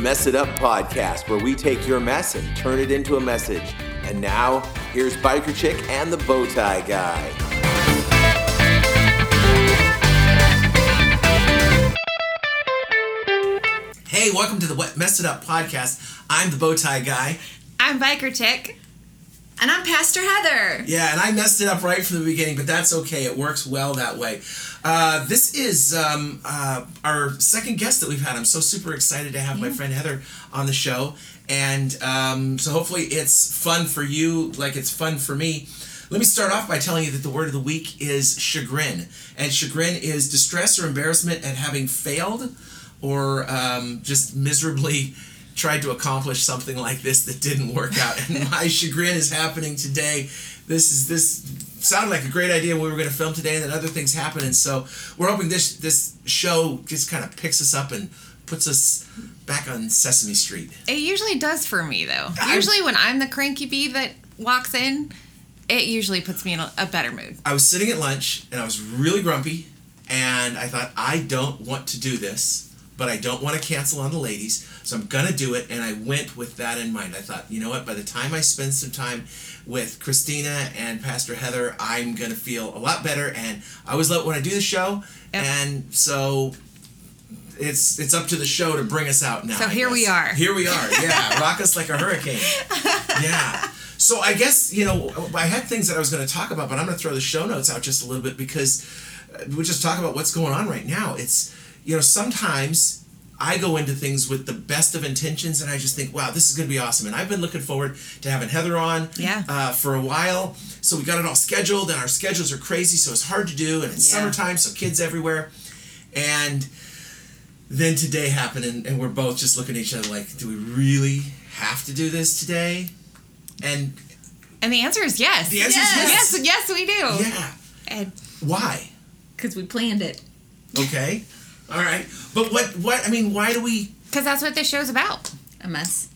Mess It Up podcast, where we take your mess and turn it into a message. And now, here's Biker Chick and the Bowtie Guy. Hey, welcome to the What Mess It Up podcast. I'm the Bowtie Guy. I'm Biker Chick. And I'm Pastor Heather. Yeah, and I messed it up right from the beginning, but that's okay. It works well that way. Uh, this is um, uh, our second guest that we've had. I'm so super excited to have my friend Heather on the show. And um, so hopefully it's fun for you, like it's fun for me. Let me start off by telling you that the word of the week is chagrin. And chagrin is distress or embarrassment at having failed or um, just miserably tried to accomplish something like this that didn't work out. And my chagrin is happening today. This is this sounded like a great idea we were going to film today, and then other things happen. And so we're hoping this this show just kind of picks us up and puts us back on Sesame Street. It usually does for me though. I- usually when I'm the cranky bee that walks in, it usually puts me in a, a better mood. I was sitting at lunch and I was really grumpy, and I thought I don't want to do this, but I don't want to cancel on the ladies, so I'm gonna do it. And I went with that in mind. I thought, you know what? By the time I spend some time with Christina and Pastor Heather, I'm gonna feel a lot better. And I always love it when I do the show, Yep. and so. It's it's up to the show to bring us out now. So I here we are. Here we are. Yeah, rock us like a hurricane. Yeah. So I guess you know I had things that I was going to talk about, but I'm going to throw the show notes out just a little bit because we just talk about what's going on right now. It's you know sometimes I go into things with the best of intentions, and I just think, wow, this is going to be awesome. And I've been looking forward to having Heather on Yeah. uh, for a while. So we got it all scheduled, and our schedules are crazy, so it's hard to do, and it's Yeah. summertime, so kids everywhere, and then today happened and, and we're both just looking at each other like do we really have to do this today and And the answer is yes. The answer is yes. yes. Yes, we do. yeah And why Because we planned it. okay all right but what what i mean why do we because that's what this show's about. A mess.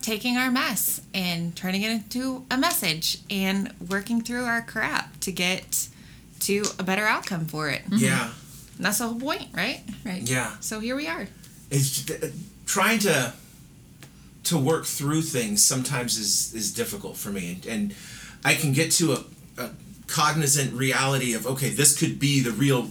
Taking our mess and turning it into a message and working through our crap to get to a better outcome for it. yeah And that's the whole point, right? Right. yeah So here we are. it's just, uh, trying to to work through things sometimes is is difficult for me and, and i can get to a, a cognizant reality of okay this could be the real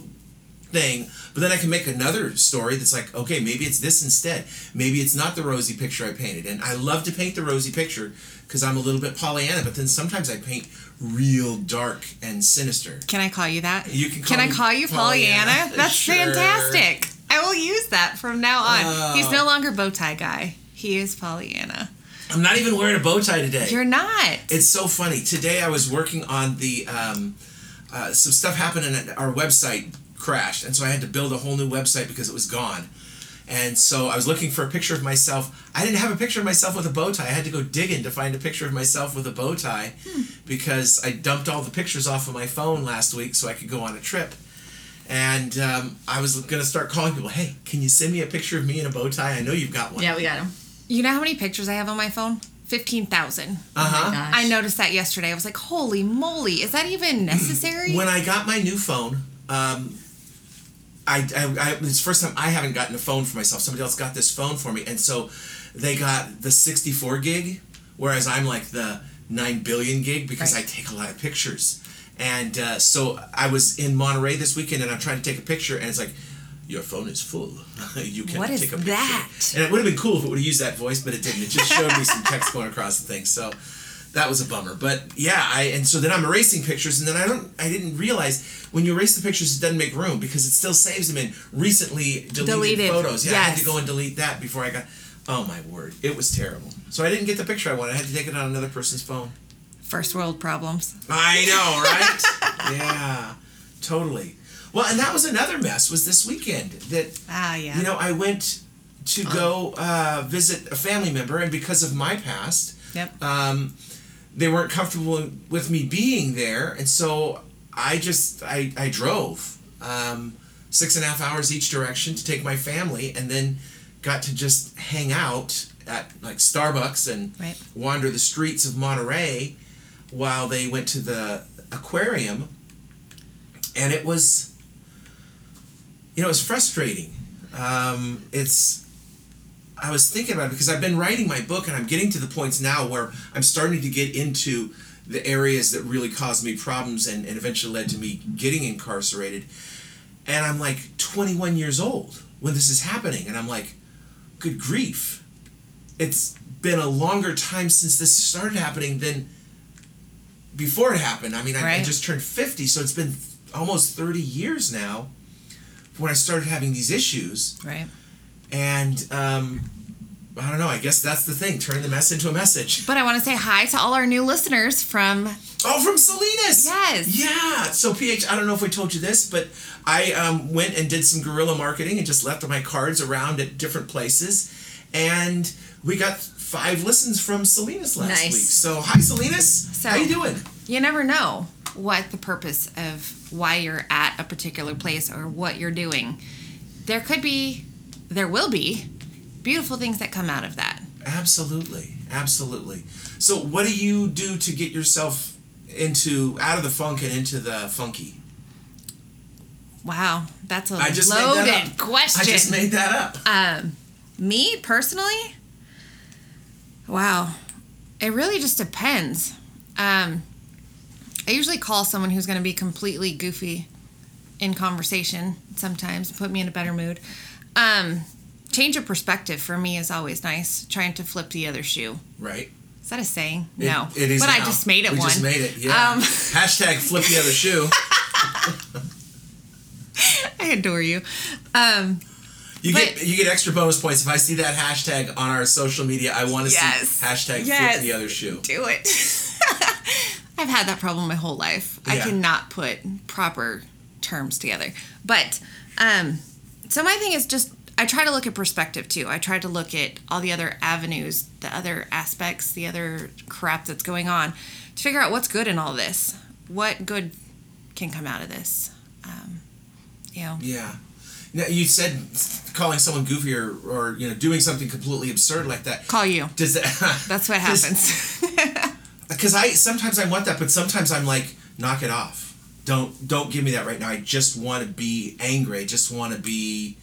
thing but then i can make another story that's like okay maybe it's this instead maybe it's not the rosy picture i painted and i love to paint the rosy picture because i'm a little bit pollyanna but then sometimes i paint real dark and sinister Can I call you that? You can Can call I call you Pollyanna. Pollyanna? That's Sure. fantastic. I will use that from now on. He's Oh. no longer bow tie guy. He is Pollyanna. i'm not even wearing a bow tie today You're not. It's so funny. Today I was working on the um, uh, some stuff happened and our website crashed, and so I had to build a whole new website because it was gone. And so I was looking for a picture of myself. I didn't have a picture of myself with a bow tie. I had to go digging to find a picture of myself with a bow tie because I dumped all the pictures off of my phone last week so I could go on a trip. And um, I was going to start calling people, hey, can you send me a picture of me in a bow tie? I know you've got one. Yeah, we got him. You know how many pictures I have on my phone? 15,000. Uh huh. Gosh. I noticed that yesterday. I was like, holy moly, is that even necessary? when I got my new phone, um, I, I, I it's the first time I haven't gotten a phone for myself. Somebody else got this phone for me, and so they got the 64 gig, whereas I'm like the 9 billion gig because Right. I take a lot of pictures. And uh, so I was in Monterey this weekend, and I'm trying to take a picture, and it's like. Your phone is full. you cannot take a picture. that? And it would have been cool if it would have used that voice, but it didn't. It just showed me some text going across the thing. So that was a bummer. But yeah, I and so then I'm erasing pictures, and then I don't, I didn't realize when you erase the pictures, it doesn't make room because it still saves them in recently deleted, Deleted, photos. Yeah, I had to go and delete that before I got. Oh my word, it was terrible. So I didn't get the picture I wanted. I had to take it on another person's phone. First world problems. I know, right? yeah, totally. Well, and that was another mess. Was this weekend that Ah, yeah. you know, I went to go uh, visit a family member, and because of my past, Yep. um, they weren't comfortable with me being there, and so I just I I drove um, six and a half hours each direction to take my family, and then got to just hang out at like Starbucks and Right. wander the streets of Monterey while they went to the aquarium, and it was you know, it's frustrating. Um, it's I was thinking about it because I've been writing my book and I'm getting to the points now where I'm starting to get into the areas that really caused me problems and, and eventually led to me getting incarcerated. And I'm like 21 years old when this is happening. And I'm like, good grief. It's been a longer time since this started happening than before it happened. I mean, I, I just turned 50, so it's been almost 30 years now when I started having these issues. Right. And um, I don't know. I guess that's the thing. Turn the mess into a message. But I want to say hi to all our new listeners from Oh, from Salinas. Yes. Yeah. So PH, I don't know if we told you this, but I um, went and did some guerrilla marketing and just left my cards around at different places, and we got five listens from Salinas last Nice. week. So hi, Salinas. So- How you doing? you never know what the purpose of why you're at a particular place or what you're doing. There could be, there will be beautiful things that come out of that. Absolutely, absolutely. So, what do you do to get yourself into out of the funk and into the funky? Wow, that's a I just made loaded that up. question. I just made that up. Um, me personally, wow, it really just depends. Um, I usually call someone who's going to be completely goofy in conversation sometimes, put me in a better mood. Um, change of perspective for me is always nice. Trying to flip the other shoe. right. Is that a saying? It- no, it is. But I just made it we one. just made it. Yeah. Um, Hashtag flip the other shoe. I adore you. Um, You But- get you get extra bonus points if I see that hashtag on our social media. I want to Yes. see hashtag Yes. flip the other shoe. do it. I've had that problem my whole life. I cannot put proper terms together. But um so my thing is just I try to look at perspective too. I try to look at all the other avenues, the other aspects, the other crap that's going on to figure out what's good in all this. What good can come out of this? Um, you know, Yeah. Now you said calling someone goofy or, or you know doing something completely absurd like that. call you. Does that? That's what happens. because I sometimes I want that, but sometimes I'm like, knock it off. Don't don't give me that right now. I just want to be angry. I just want to be,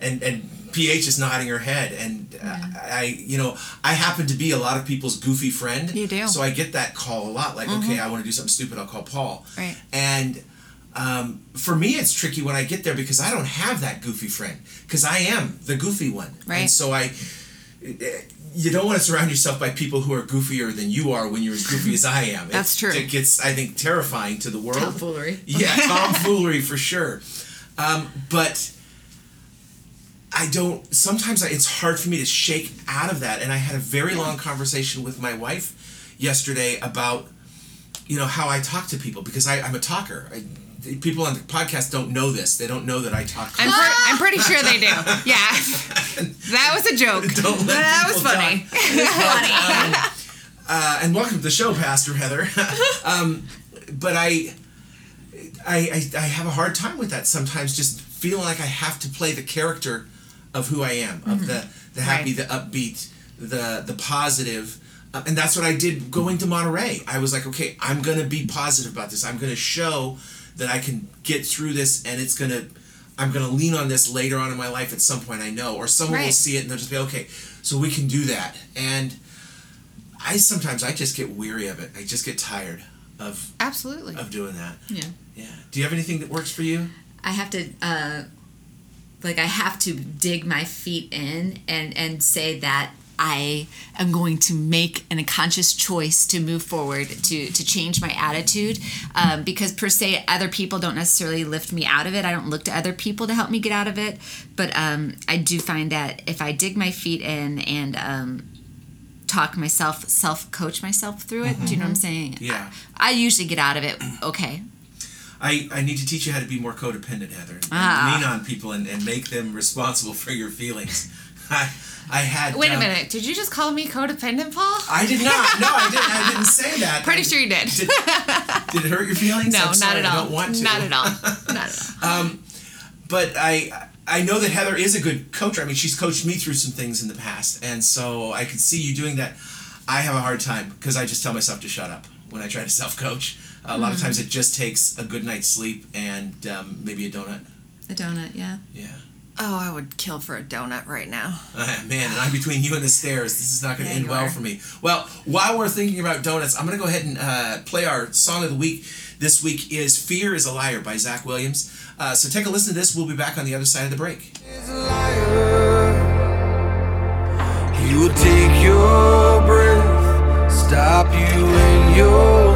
and and PH is nodding her head, and uh, I you know I happen to be a lot of people's goofy friend. You do. Mm-hmm. So I get that call a lot. Like, okay, I want to do something stupid. I'll call Paul. Right. And. Um, for me, it's tricky when I get there because I don't have that goofy friend because I am the goofy one, Right. and so I you don't want to surround yourself by people who are goofier than you are when you're as goofy as I am. That's It- true. It gets, I think, terrifying to the world. Tomfoolery. Yeah, tomfoolery for sure. Um, but I don't. Sometimes I, it's hard for me to shake out of that. And I had a very long conversation with my wife yesterday about, you know, how I talk to people because I, I'm a talker. I, people on the podcast don't know this. They don't know that I talk. I'm, pre- I'm pretty sure they do. Yeah. That was a joke. Don't let that was people funny. talk. uh, and welcome to the show, Pastor Heather. um, but I, I, I, I have a hard time with that sometimes. Just feeling like I have to play the character of who I am, of the the happy, Right. the upbeat, the the positive. Uh, and that's what I did going to Monterey. I was like, okay, I'm gonna be positive about this. I'm gonna show that I can get through this, and it's gonna. I'm gonna lean on this later on in my life at some point. I know, or someone will see it and they'll just be okay. So we can do that. And I sometimes I just get weary of it. I just get tired of Absolutely. of doing that. Yeah. Yeah. Do you have anything that works for you? I have to uh like I have to dig my feet in and and say that I am going to make an, a conscious choice to move forward to to change my attitude um, because per se other people don't necessarily lift me out of it. I don't look to other people to help me get out of it, but um, I do find that if I dig my feet in and um, talk myself self coach myself through it, do you know what I'm saying? Yeah. I, I usually get out of it okay. I, I need to teach you how to be more codependent, Heather. And Ah. lean on people and, and make them responsible for your feelings. I, I had. Wait a um, minute. Did you just call me codependent, Paul? I did not. No, I didn't. I didn't say that. Pretty I- sure you did. Did, did it hurt your feelings? no, I'm not sorry, at all. I don't want to. Not at all. Not at all. but I I know that Heather is a good coach. I mean, she's coached me through some things in the past, and so I can see you doing that. I have a hard time because I just tell myself to shut up when I try to self coach. A lot of times it just takes a good night's sleep and um, maybe a donut. A donut, yeah. Yeah. Oh, I would kill for a donut right now. Ah, man, and I'm between you and the stairs. This is not going to Yeah, end well are. for me. Well, while we're thinking about donuts, I'm going to go ahead and uh, play our song of the week. This week is "Fear Is a Liar" by Zach Williams. Uh, so take a listen to this. We'll be back on the other side of the break. is a liar. He will take your breath, stop you in your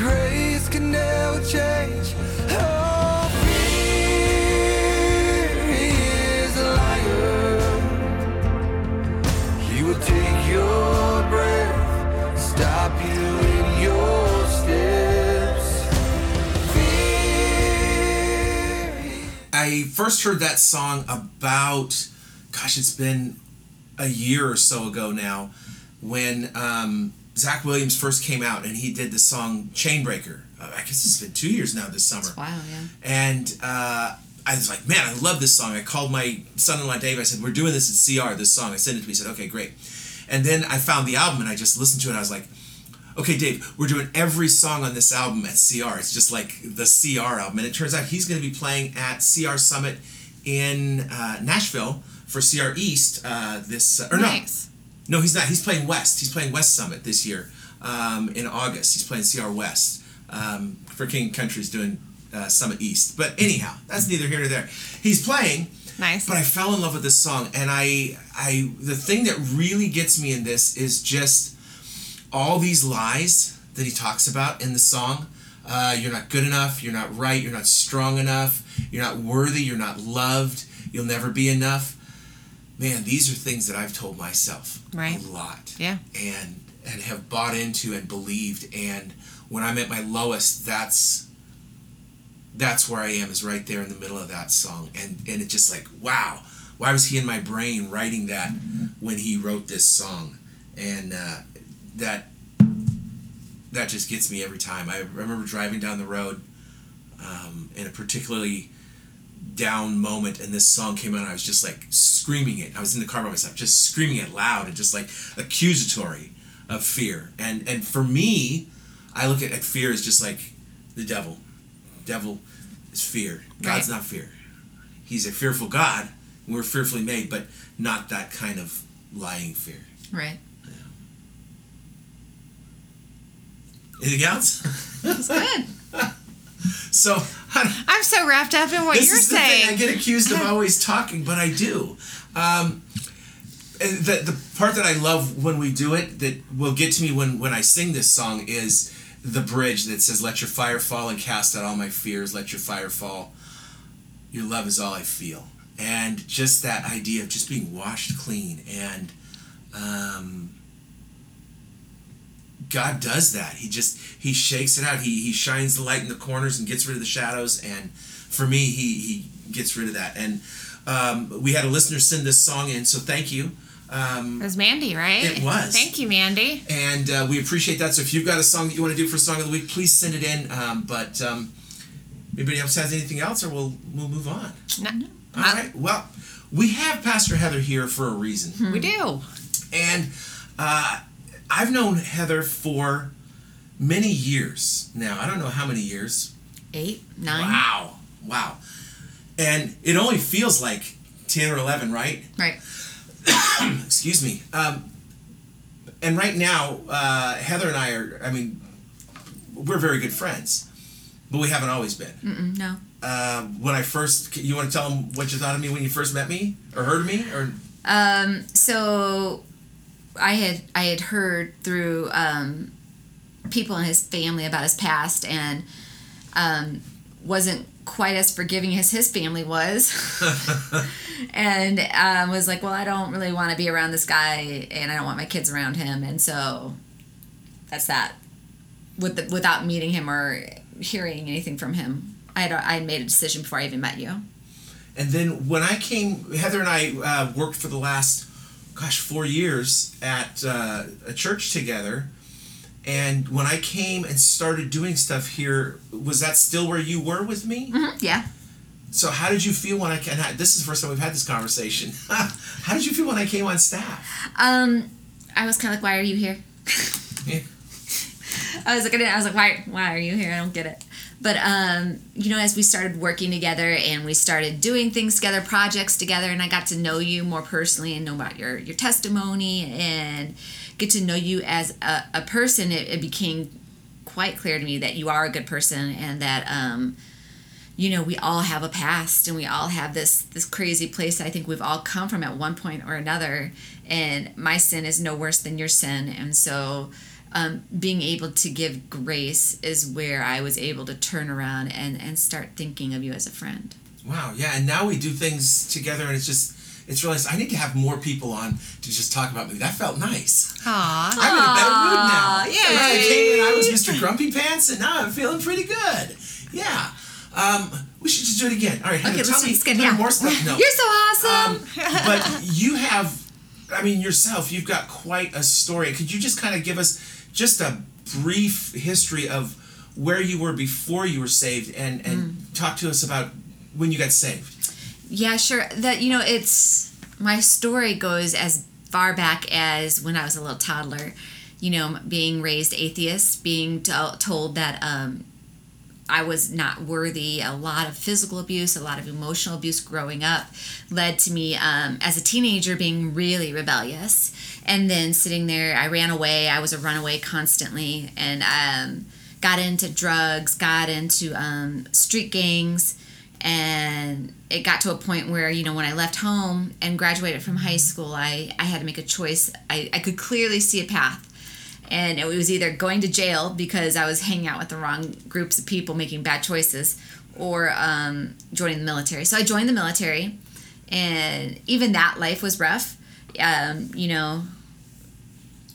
grace can never change. Oh, fear, he is a liar. He will take your breath, stop you in your steps. Fear. I first heard that song about, gosh, it's been a year or so ago now, when um, Zach Williams first came out and he did the song Chainbreaker. Uh, I guess it's been two years now this summer. Wow, yeah. And uh, I was like, man, I love this song. I called my son-in-law Dave. I said, we're doing this at CR. This song. I sent it to him. He said, okay, great. And then I found the album and I just listened to it. and I was like, okay, Dave, we're doing every song on this album at CR. It's just like the CR album. And it turns out he's going to be playing at CR Summit in uh, Nashville for CR East uh, this uh, or Nice. no, no, he's not. He's playing West. He's playing West Summit this year um, in August. He's playing CR West. Um, for King Country's doing uh, Summit East. But anyhow, that's neither here nor there. He's playing. Nice. But I fell in love with this song, and I, I, the thing that really gets me in this is just all these lies that he talks about in the song. Uh, you're not good enough. You're not right. You're not strong enough. You're not worthy. You're not loved. You'll never be enough. Man, these are things that I've told myself Right. a lot Yeah. and and have bought into and believed and when I'm at my lowest that's that's where I am is right there in the middle of that song and and it's just like wow why was he in my brain writing that when he wrote this song and uh, that that just gets me every time I remember driving down the road um, in a particularly down moment and this song came out and I was just like screaming it. I was in the car by myself, just screaming it loud and just like accusatory of fear. And and for me, I look at, at fear as just like the devil. Devil is fear. God's Right. not fear. He's a fearful God. We're fearfully made, but not that kind of lying fear. Right. Anything else? That's good. so I'm so wrapped up in what this you're is the thing. I get accused of always talking, but I do. Um, and the the part that I love when we do it that will get to me when when I sing this song is the bridge that says, "Let your fire fall and cast out all my fears. Let your fire fall. Your love is all I feel." And just that idea of just being washed clean and. Um, God does that. He just he shakes it out. He he shines the light in the corners and gets rid of the shadows. And for me, he he gets rid of that. And um, we had a listener send this song in, so thank you. Um, It was Mandy, right? It was. Thank you, Mandy. and uh, we appreciate that. So if you've got a song that you want to do for song of the week, please send it in. Um, but um, anybody else has anything else, or we'll we'll move on. No, All right. Well, we have Pastor Heather here for a reason. we do. And uh, I've known Heather for many years now. I don't know how many years. Eight, nine. Wow. Wow. And it only feels like 10 or 11, right? Right. Excuse me. Um, and right now, uh, Heather and I are, I mean, we're very good friends, but we haven't always been. Mm-mm, no. uh, when I first. You want to tell them what you thought of me when you first met me or heard of me or? Um, so I had I had heard through um, people in his family about his past and um, wasn't quite as forgiving as his family was. And um, was like well i don't really want to be around this guy and i don't want my kids around him. And so that's that. With the, without meeting him or hearing anything from him i had, I had made a decision before i even met you. And then when I came, Heather and I uh, worked for the last, gosh, four years at uh, a church together. And when I came and started doing stuff here, was that still where you were with me? yeah So how did you feel when I came? This is the first time we've had this conversation. how did you feel when I came on staff? um i was kind of like why are you here Yeah. I was looking at it, I was like, why, why are you here? I don't get it. But, um, you know, as we started working together and we started doing things together, projects together, and I got to know you more personally and know about your, your testimony and get to know you as a, a person, it, it became quite clear to me that you are a good person and that, um, you know, we all have a past and we all have this this crazy place I think we've all come from at one point or another. And my sin is no worse than your sin. And so um, being able to give grace is where I was able to turn around and, and start thinking of you as a friend. Wow. Yeah. And now we do things together, and it's just. It's realized I need to have more people on to just talk about me. That felt nice. Aw. I'm in a better mood now. Aw, I came in, I was Mr. Grumpy Pants, and now I'm feeling pretty good. Yeah. Um, we should just do it again. All right, Heather, Okay, tell let's me, do tell me yeah. more stuff. No. You're so awesome. Um, but you have, I mean, yourself, you've got quite a story. Could you just kind of give us just a brief history of where you were before you were saved and, and Mm. talk to us about when you got saved? Yeah, sure. That you know, it's my story goes as far back as when I was a little toddler. You know, being raised atheist, being to- told that um, I was not worthy. A lot of physical abuse, a lot of emotional abuse growing up, led to me um, as a teenager being really rebellious. And then sitting there, I ran away. I was a runaway constantly, and um, got into drugs, got into um, street gangs and it got to a point where you know when i left home and graduated from high school i, I had to make a choice I, I could clearly see a path and it was either going to jail because i was hanging out with the wrong groups of people making bad choices or um, joining the military so i joined the military and even that life was rough um, you know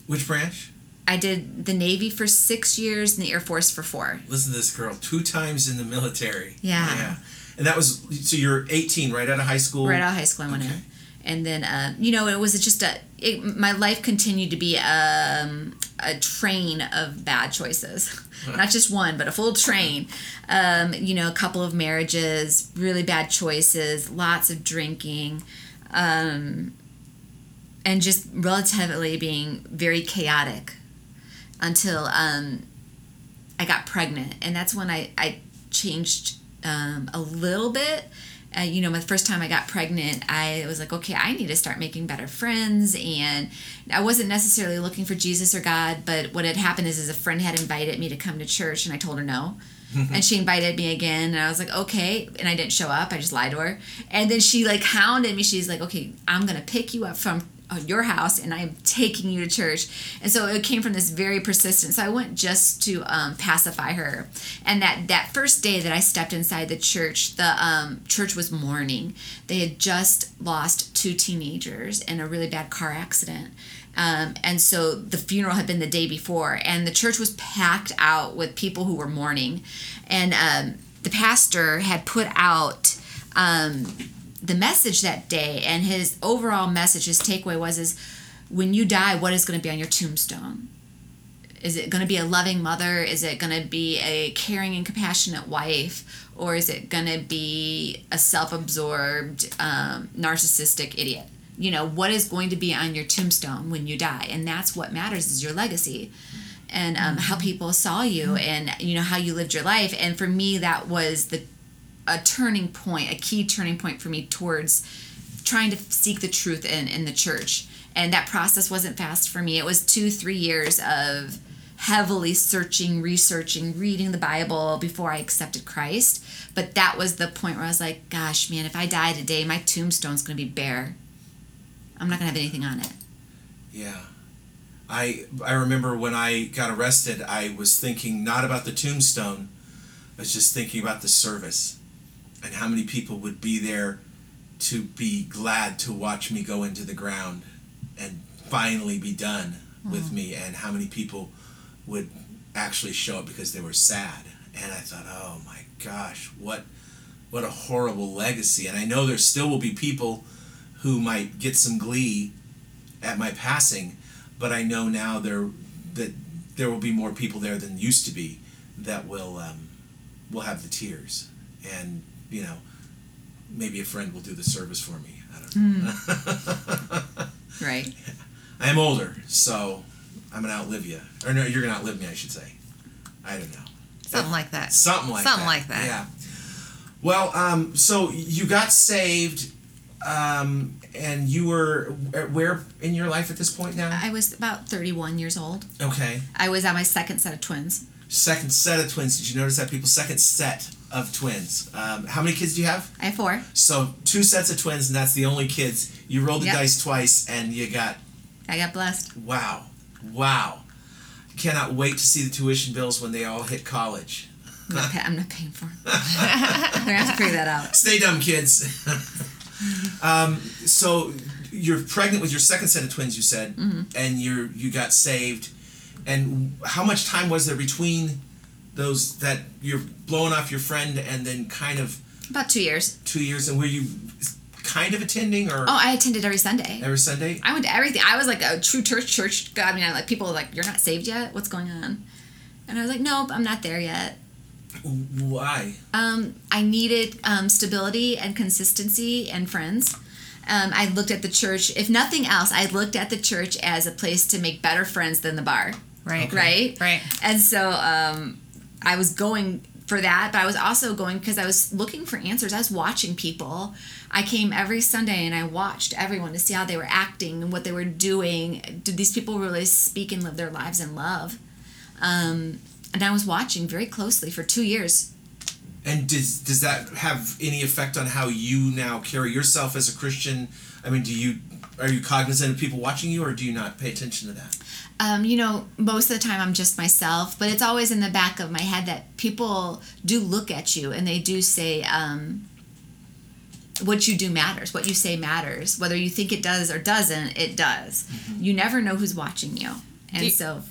Which branch? i did the navy for six years and the air force for four Listen to this girl, two times in the military. Yeah. Yeah. And that was, so you're 18, right out of high school? right out of high school I went Okay. in, and then uh, you know it was just a it, my life continued to be um, a train of bad choices, not just one but a full train. Um, you know, a couple of marriages, really bad choices, lots of drinking, um, and just relatively being very chaotic until um, I got pregnant, and that's when I I changed um, a little bit. Uh, you know, my first time I got pregnant, I was like, okay, I need to start making better friends, and I wasn't necessarily looking for Jesus or God, but what had happened is, is a friend had invited me to come to church, and I told her no. and she invited me again and i was like okay. And i didn't show up. I just lied to her. And then she like hounded me. She's like okay i'm gonna pick you up from your house and i'm taking you to church. And so it came from this very persistent so i went just to um, pacify her. And that that first day that i stepped inside the church the um, church was mourning. They had just lost two teenagers in a really bad car accident. Um, and so the funeral had been the day before, and the church was packed out with people who were mourning. And um, the pastor had put out um, the message that day, and his overall message, his takeaway was: "Is when you die, what is going to be on your tombstone? Is it going to be a loving mother? Is it going to be a caring and compassionate wife? Or is it going to be a self absorbed, um, narcissistic idiot? You know, what is going to be on your tombstone when you die? And that's what matters is your legacy and um, how people saw you and, you know, how you lived your life. And for me, that was the a turning point, a key turning point for me towards trying to seek the truth in, in the church. And that process wasn't fast for me. It was two, three years of heavily searching, researching, reading the Bible before I accepted Christ. But that was the point where I was like, gosh, man, if I die today, my tombstone's going to be bare. I'm not going to have anything on it. Yeah. I I remember when I got arrested, I was thinking not about the tombstone, I was just thinking about the service and how many people would be there to be glad to watch me go into the ground and finally be done with me and how many people would actually show up because they were sad. And I thought, "Oh my gosh, what what a horrible legacy." And I know there still will be people who might get some glee at my passing, but I know now there that there will be more people there than used to be that will um, will have the tears, and you know, maybe a friend will do the service for me. I don't know. Right. I am older, so I'm gonna outlive you, or no, you're gonna outlive me, I should say. I don't know. Something like that. Something like that. Something that. like that. Yeah. Well, um, so you got saved, um, and you were where in your life at this point now? I was about 31 years old. Okay. I was on my second set of twins. Second set of twins. Did you notice that people? Second set of twins. Um, how many kids do you have? I have four. So two sets of twins, and that's the only kids. You rolled the Yep. dice twice, and you got I got blessed. wow, wow. Cannot wait to see the tuition bills when they all hit college. I'm not, pay- I'm not paying for them. Going to have to figure that out. Stay dumb, kids. um, so you're pregnant with your second set of twins, you said, Mm-hmm. and you're you got saved. And how much time was there between those that you're blowing off your friend and then kind of About two years. two years? And were you kind of attending or Oh, I attended every Sunday. every Sunday? I went to everything. I was like a true church church. God, I mean, I like people were like, "You're not saved yet. What's going on?" And I was like, "Nope, I'm not there yet." Why? Um, I needed um, stability and consistency and friends. Um, I looked at the church. If nothing else, I looked at the church as a place to make better friends than the bar. Right. Right. Right. And so um, I was going for that, but I was also going because I was looking for answers. I was watching people. I came every Sunday and I watched everyone to see how they were acting and what they were doing. Did these people really speak and live their lives in love? Um, and I was watching very closely for two years. And does does that have any effect on how you now carry yourself as a Christian? I mean, do you are you cognizant of people watching you, or do you not pay attention to that? Um, you know, most of the time I'm just myself, but it's always in the back of my head that people do look at you and they do say, um, what you do matters. What you say matters. Whether you think it does or doesn't, it does. You never know who's watching you. And Do you- so,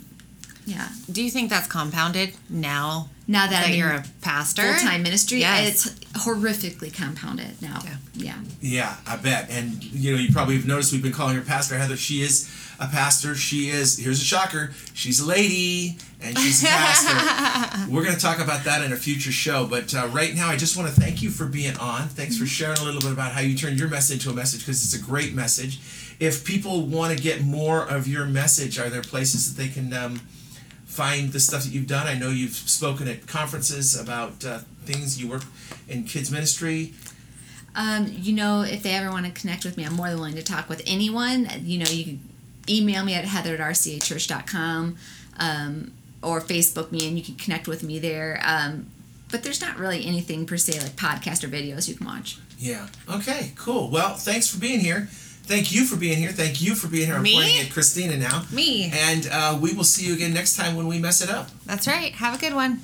yeah. Do you think that's compounded now Now that, that I'm you're a pastor? full time ministry, Yes. it's horrifically compounded now. Yeah. Yeah. Yeah, I bet. And you know, you probably have noticed we've been calling her Pastor Heather. She is a pastor. She is. Here's a shocker. She's a lady, and she's a pastor. We're going to talk about that in a future show. But uh, right now, I just want to thank you for being on. Thanks for sharing a little bit about how you turned your message into a message because it's a great message. If people want to get more of your message, are there places that they can um, find the stuff that you've done? I know you've spoken at conferences about uh, things you work in kids ministry. Um, you know, if they ever want to connect with me, I'm more than willing to talk with anyone. You know, you can email me at heather at rcachurch.com um, or Facebook me and you can connect with me there. Um, but there's not really anything per se like podcast or videos you can watch. Yeah. Okay. Cool. Well, thanks for being here. Thank you for being here. Thank you for being here. I'm Me? pointing at Christina now. Me. And uh, we will see you again next time when we mess it up. That's right. Have a good one.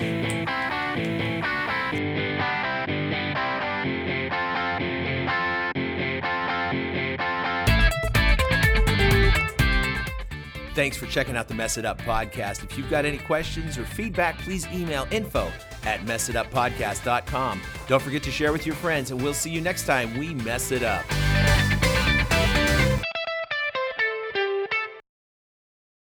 Thanks for checking out the Mess It Up podcast. If you've got any questions or feedback, please email info at messituppodcast.com. Don't forget to share with your friends, and we'll see you next time we mess it up.